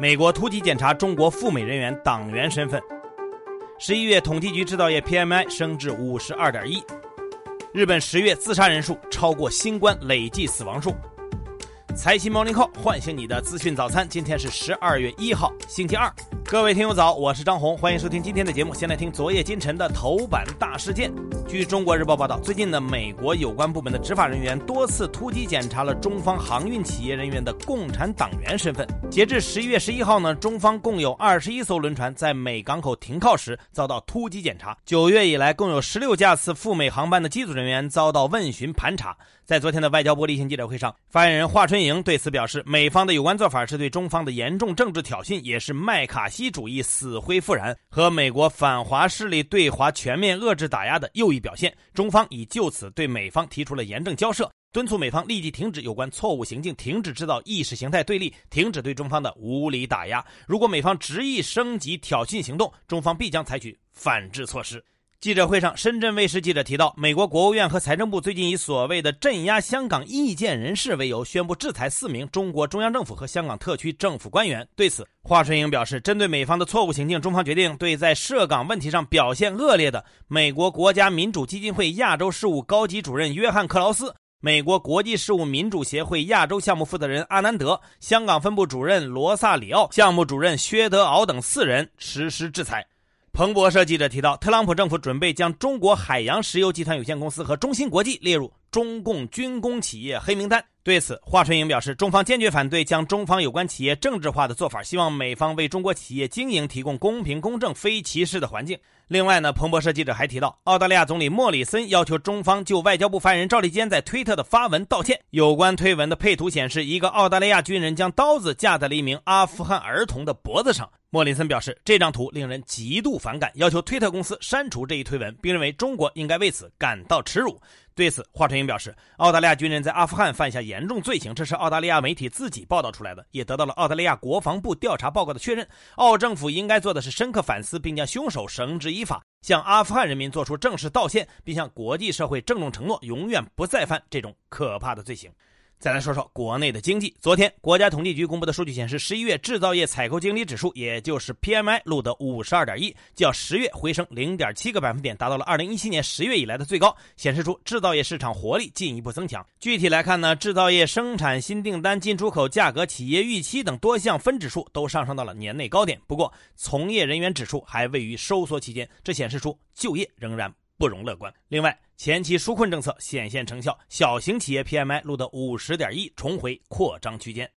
美国突击检查中国赴美人员党员身份。十一月统计局制造业 PMI 升至五十二点一。日本十月自杀人数超过新冠累计死亡数。财新 Morning Call 唤醒你的资讯早餐，今天是十二月一号，星期二。各位听友早，我是张红，欢迎收听今天的节目。先来听昨夜今晨的头版大事件。据中国日报报道，最近呢，美国有关部门的执法人员多次突击检查了中方航运企业人员的共产党员身份。截至十一月十一号呢，中方共有二十一艘轮船在美港口停靠时遭到突击检查。九月以来，共有十六架次赴美航班的机组人员遭到问询盘查。在昨天的外交部例行记者会上，发言人华春莹对此表示，美方的有关做法是对中方的严重政治挑衅，也是麦卡锡主义死灰复燃和美国反华势力对华全面遏制打压的又一表现。中方已就此对美方提出了严正交涉，敦促美方立即停止有关错误行径，停止制造意识形态对立，停止对中方的无理打压。如果美方执意升级挑衅行动，中方必将采取反制措施。记者会上，深圳卫视记者提到，美国国务院和财政部最近以所谓的镇压香港意见人士为由，宣布制裁四名中国中央政府和香港特区政府官员。对此，华春莹表示，针对美方的错误行径，中方决定对在涉港问题上表现恶劣的美国国家民主基金会亚洲事务高级主任约翰克劳斯、美国国际事务民主协会亚洲项目负责人阿南德、香港分部主任罗萨里奥、项目主任薛德敖等四人实施制裁。彭博社记者提到，特朗普政府准备将中国海洋石油集团有限公司和中芯国际列入中共军工企业黑名单。对此，华春莹表示，中方坚决反对将中方有关企业政治化的做法，希望美方为中国企业经营提供公平、公正、非歧视的环境。另外呢，彭博社记者还提到，澳大利亚总理莫里森要求中方就外交部发言人赵立坚在推特的发文道歉。有关推文的配图显示，一个澳大利亚军人将刀子架在了一名阿富汗儿童的脖子上。莫里森表示，这张图令人极度反感，要求推特公司删除这一推文，并认为中国应该为此感到耻辱。对此，华春莹表示，澳大利亚军人在阿富汗犯下严重罪行，这是澳大利亚媒体自己报道出来的，也得到了澳大利亚国防部调查报告的确认。澳政府应该做的是深刻反思，并将凶手绳之以法，向阿富汗人民做出正式道歉，并向国际社会郑重承诺，永远不再犯这种可怕的罪行。再来说说国内的经济。昨天，国家统计局公布的数据显示，十一月制造业采购经理指数，也就是 PMI，录得五十二点一，较十月回升零点七个百分点，达到了二零一七年十月以来的最高，显示出制造业市场活力进一步增强。具体来看呢，制造业生产新订单、进出口价格、企业预期等多项分指数都上升到了年内高点。不过，从业人员指数还位于收缩期间，这显示出就业仍然不容乐观。另外，前期纾困政策显现成效，小型企业 PMI 录得五十点一，重回扩张区间。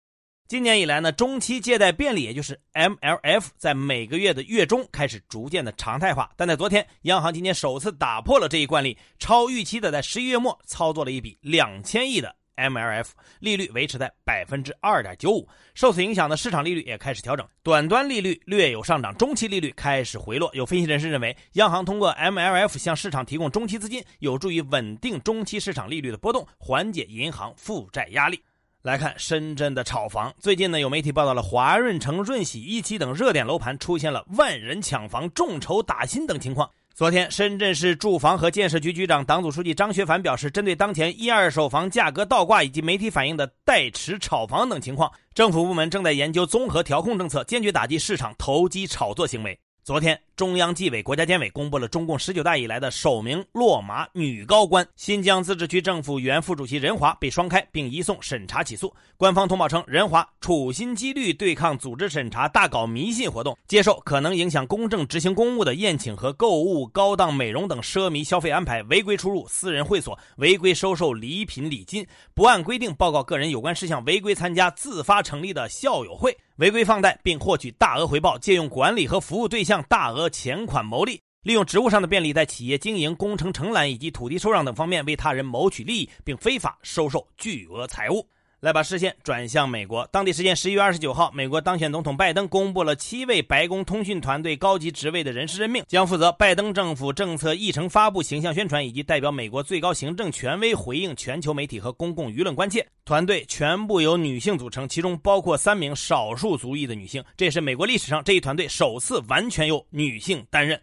今年以来呢，中期借贷便利，也就是 MLF，在每个月的月中开始逐渐的常态化。但在昨天，央行今天首次打破了这一惯例，超预期的在十一月末操作了一笔两千亿的。MLF 利率维持在百分之二点九五，受此影响的市场利率也开始调整，短端利率略有上涨，中期利率开始回落。有分析人士认为，央行通过 MLF 向市场提供中期资金，有助于稳定中期市场利率的波动，缓解银行负债压力。来看深圳的炒房，最近呢有媒体报道了华润城、润喜一期等热点楼盘出现了万人抢房、众筹打新等情况。昨天，深圳市住房和建设局局长、党组书记张学凡表示，针对当前一二手房价格倒挂以及媒体反映的代持炒房等情况，政府部门正在研究综合调控政策，坚决打击市场投机炒作行为。昨天，中央纪委国家监委公布了中共十九大以来的首名落马女高官。新疆自治区政府原副主席任华被双开，并移送审查起诉。官方通报称，任华处心积虑对抗组织审查，大搞迷信活动，接受可能影响公正执行公务的宴请和购物、高档美容等奢靡消费安排，违规出入私人会所，违规收受礼品礼金，不按规定报告个人有关事项，违规参加自发成立的校友会。违规放贷并获取大额回报，借用管理和服务对象大额钱款牟利，利用职务上的便利，在企业经营、工程承揽以及土地收让等方面为他人谋取利益，并非法收受巨额财物。来把视线转向美国。当地时间十一月二十九号，美国当选总统拜登公布了七位白宫通讯团队高级职位的人事任命，将负责拜登政府政策议程发布、形象宣传，以及代表美国最高行政权威回应全球媒体和公共舆论关切。团队全部由女性组成，其中包括三名少数族裔的女性，这也是美国历史上这一团队首次完全由女性担任。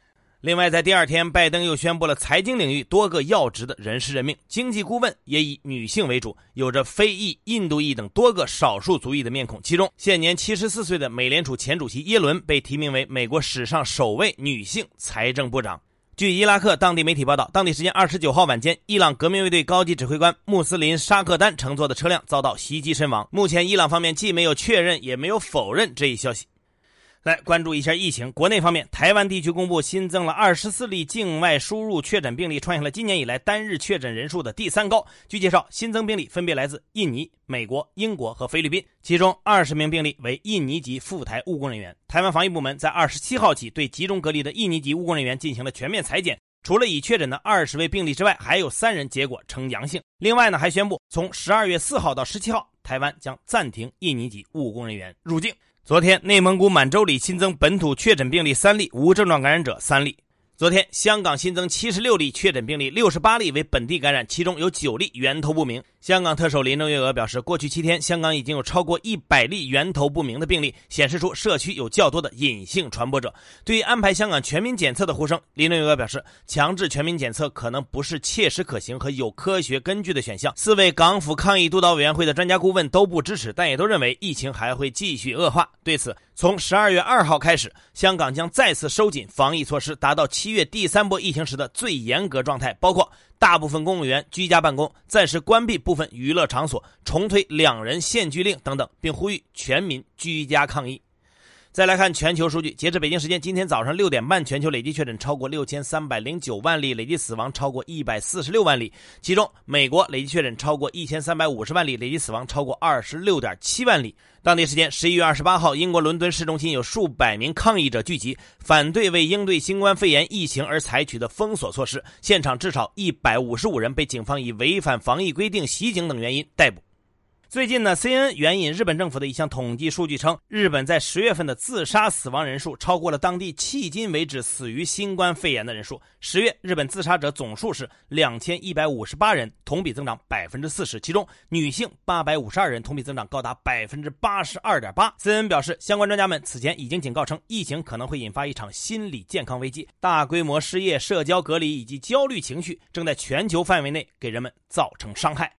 另外，在第二天，拜登又宣布了财经领域多个要职的人事任命，经济顾问也以女性为主，有着非裔、印度裔等多个少数族裔的面孔。其中，现年七十四岁的美联储前主席耶伦被提名为美国史上首位女性财政部长。据伊拉克当地媒体报道，当地时间二十九号晚间，伊朗革命卫队高级指挥官穆斯林沙克丹乘坐的车辆遭到袭击身亡。目前，伊朗方面既没有确认，也没有否认这一消息。来关注一下疫情。国内方面，台湾地区公布新增了二十四例境外输入确诊病例，创下了今年以来单日确诊人数的第三高。据介绍，新增病例分别来自印尼、美国、英国和菲律宾，其中二十名病例为印尼籍赴台务工人员。台湾防疫部门在二十七号起对集中隔离的印尼籍务工人员进行了全面裁剪，除了已确诊的二十位病例之外，还有三人结果呈阳性。另外呢，还宣布从十二月四号到十七号，台湾将暂停印尼籍务工人员入境。昨天，内蒙古满洲里新增本土确诊病例三例，无症状感染者三例。昨天，香港新增七十六例确诊病例，六十八例为本地感染，其中有九例源头不明。香港特首林郑月娥表示，过去七天，香港已经有超过一百例源头不明的病例，显示出社区有较多的隐性传播者。对于安排香港全民检测的呼声，林郑月娥表示，强制全民检测可能不是切实可行和有科学根据的选项。四位港府抗疫督导委员会的专家顾问都不支持，但也都认为疫情还会继续恶化。对此，从十二月二号开始，香港将再次收紧防疫措施，达到七月第三波疫情时的最严格状态，包括大部分公务员居家办公、暂时关闭部分娱乐场所、重推两人限聚令等等，并呼吁全民居家抗疫。再来看全球数据，截至北京时间今天早上六点半，全球累计确诊超过六千三百零九万例，累计死亡超过一百四十六万例。其中，美国累计确诊超过一千三百五十万例，累计死亡超过二十六点七万例。当地时间十一月二十八号，英国伦敦市中心有数百名抗议者聚集，反对为应对新冠肺炎疫情而采取的封锁措施。现场至少一百五十五人被警方以违反防疫规定、袭警等原因逮捕。最近呢，CNN 援引日本政府的一项统计数据称，日本在十月份的自杀死亡人数超过了当地迄今为止死于新冠肺炎的人数。十月，日本自杀者总数是两千一百五十八人，同比增长百分之四十，其中女性八百五十二人，同比增长高达百分之八十二点八。CNN 表示，相关专家们此前已经警告称，疫情可能会引发一场心理健康危机，大规模失业、社交隔离以及焦虑情绪正在全球范围内给人们造成伤害。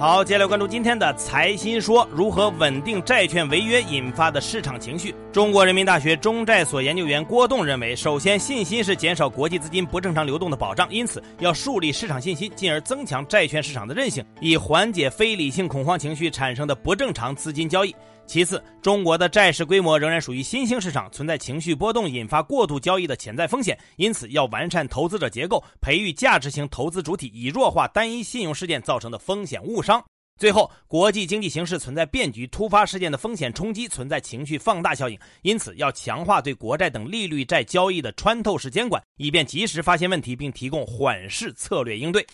好，接下来关注今天的财新说，如何稳定债券违约引发的市场情绪。中国人民大学中债所研究员郭栋认为，首先信心是减少国际资金不正常流动的保障，因此要树立市场信心，进而增强债券市场的韧性，以缓解非理性恐慌情绪产生的不正常资金交易。其次，中国的债市规模仍然属于新兴市场，存在情绪波动引发过度交易的潜在风险，因此要完善投资者结构，培育价值型投资主体，以弱化单一信用事件造成的风险误伤。最后，国际经济形势存在变局，突发事件的风险冲击存在情绪放大效应，因此要强化对国债等利率债交易的穿透式监管，以便及时发现问题并提供缓释策略应对。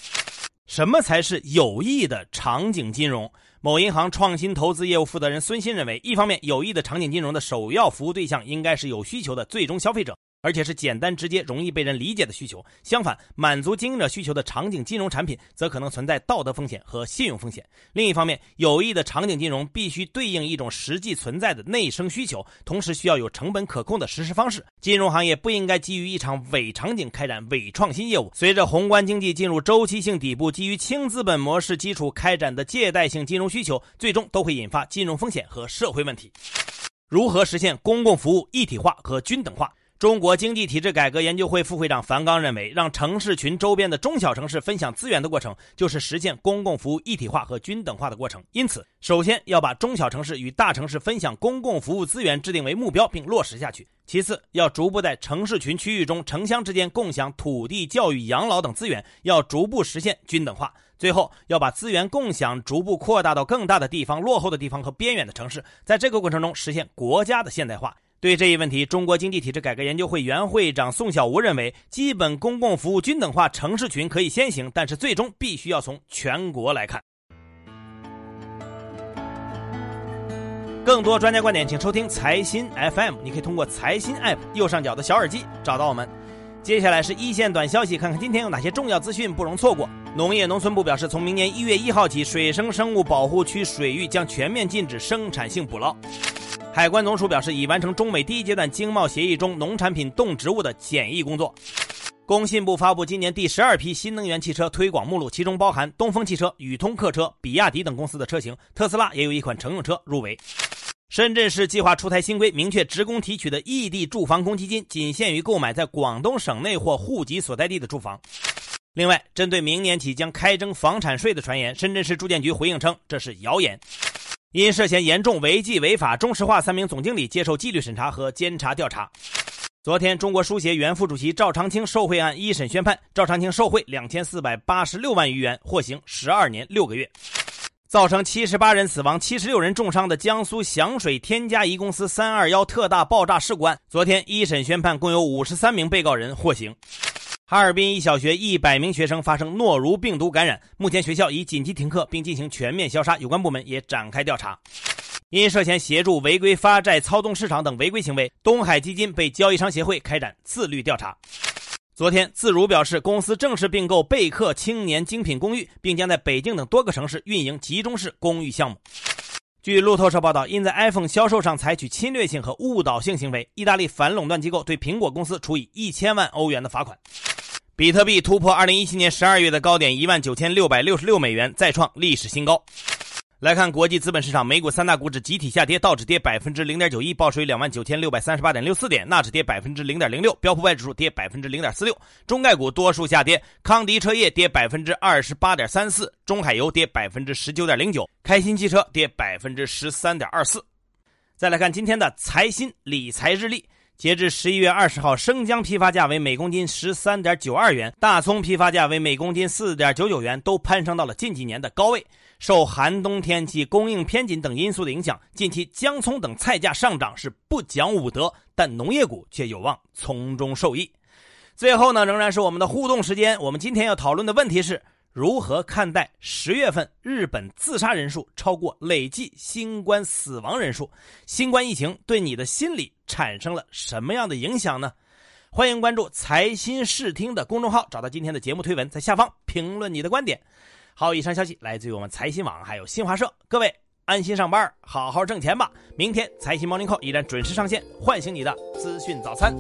什么才是有益的场景金融？某银行创新投资业务负责人孙鑫认为，一方面，有益的场景金融的首要服务对象应该是有需求的最终消费者。而且是简单直接、容易被人理解的需求。相反，满足经营者需求的场景金融产品，则可能存在道德风险和信用风险。另一方面，有益的场景金融必须对应一种实际存在的内生需求，同时需要有成本可控的实施方式。金融行业不应该基于一场伪场景开展伪创新业务。随着宏观经济进入周期性底部，基于轻资本模式基础开展的借贷性金融需求，最终都会引发金融风险和社会问题。如何实现公共服务一体化和均等化？中国经济体制改革研究会副会长樊纲认为，让城市群周边的中小城市分享资源的过程，就是实现公共服务一体化和均等化的过程。因此，首先要把中小城市与大城市分享公共服务资源制定为目标并落实下去；其次，要逐步在城市群区域中城乡之间共享土地、教育、养老等资源，要逐步实现均等化；最后，要把资源共享逐步扩大到更大的地方、落后的地方和边远的城市，在这个过程中实现国家的现代化。对这一问题，中国经济体制改革研究会原会长宋小吴认为，基本公共服务均等化城市群可以先行，但是最终必须要从全国来看。更多专家观点，请收听财新 FM。你可以通过财新 App 右上角的小耳机找到我们。接下来是一线短消息，看看今天有哪些重要资讯不容错过。农业农村部表示，从明年一月一号起，水生生物保护区水域将全面禁止生产性捕捞。海关总署表示，已完成中美第一阶段经贸协议中农产品动植物的检疫工作。工信部发布今年第十二批新能源汽车推广目录，其中包含东风汽车、宇通客车、比亚迪等公司的车型，特斯拉也有一款乘用车入围。深圳市计划出台新规，明确职工提取的异地住房公积金仅限于购买在广东省内或户籍所在地的住房。另外，针对明年起将开征房产税的传言，深圳市住建局回应称这是谣言。因涉嫌严重违纪违法，中石化三名总经理接受纪律审查和监察调查。昨天，中国书协原副主席赵长青受贿案一审宣判，赵长青受贿两千四百八十六万余元，获刑十二年六个月。造成七十八人死亡、七十六人重伤的江苏响水天嘉宜公司“三二幺”特大爆炸事故案，昨天一审宣判，共有五十三名被告人获刑。哈尔滨一小学一百名学生发生诺如病毒感染，目前学校已紧急停课并进行全面消杀，有关部门也展开调查。因涉嫌协助违规发债、操纵市场等违规行为，东海基金被交易商协会开展自律调查。昨天，自如表示，公司正式并购贝克青年精品公寓，并将在北京等多个城市运营集中式公寓项目。据路透社报道，因在 iPhone 销售上采取侵略性和误导性行为，意大利反垄断机构对苹果公司处以一千万欧元的罚款。比特币突破二零一七年十二月的高点一万九千六百六十六美元，再创历史新高。来看国际资本市场，美股三大股指集体下跌，道指跌百分之零点九一，报收于两万九千六百三十八点六四点；纳指跌百分之零点零六，标普外指数跌百分之零点四六。中概股多数下跌，康迪车业跌百分之二十八点三四，中海油跌百分之十九点零九，开心汽车跌百分之十三点二四。再来看今天的财新理财日历，截至十一月二十号，生姜批发价为每公斤十三点九二元，大葱批发价为每公斤四点九九元，都攀升到了近几年的高位。受寒冬天气、供应偏紧等因素的影响，近期姜葱等菜价上涨是不讲武德，但农业股却有望从中受益。最后呢，仍然是我们的互动时间。我们今天要讨论的问题是如何看待十月份日本自杀人数超过累计新冠死亡人数？新冠疫情对你的心理产生了什么样的影响呢？欢迎关注财新视听的公众号，找到今天的节目推文，在下方评论你的观点。好，以上消息来自于我们财新网，还有新华社。各位安心上班，好好挣钱吧。明天财新 Morning Call 依然准时上线，唤醒你的资讯早餐。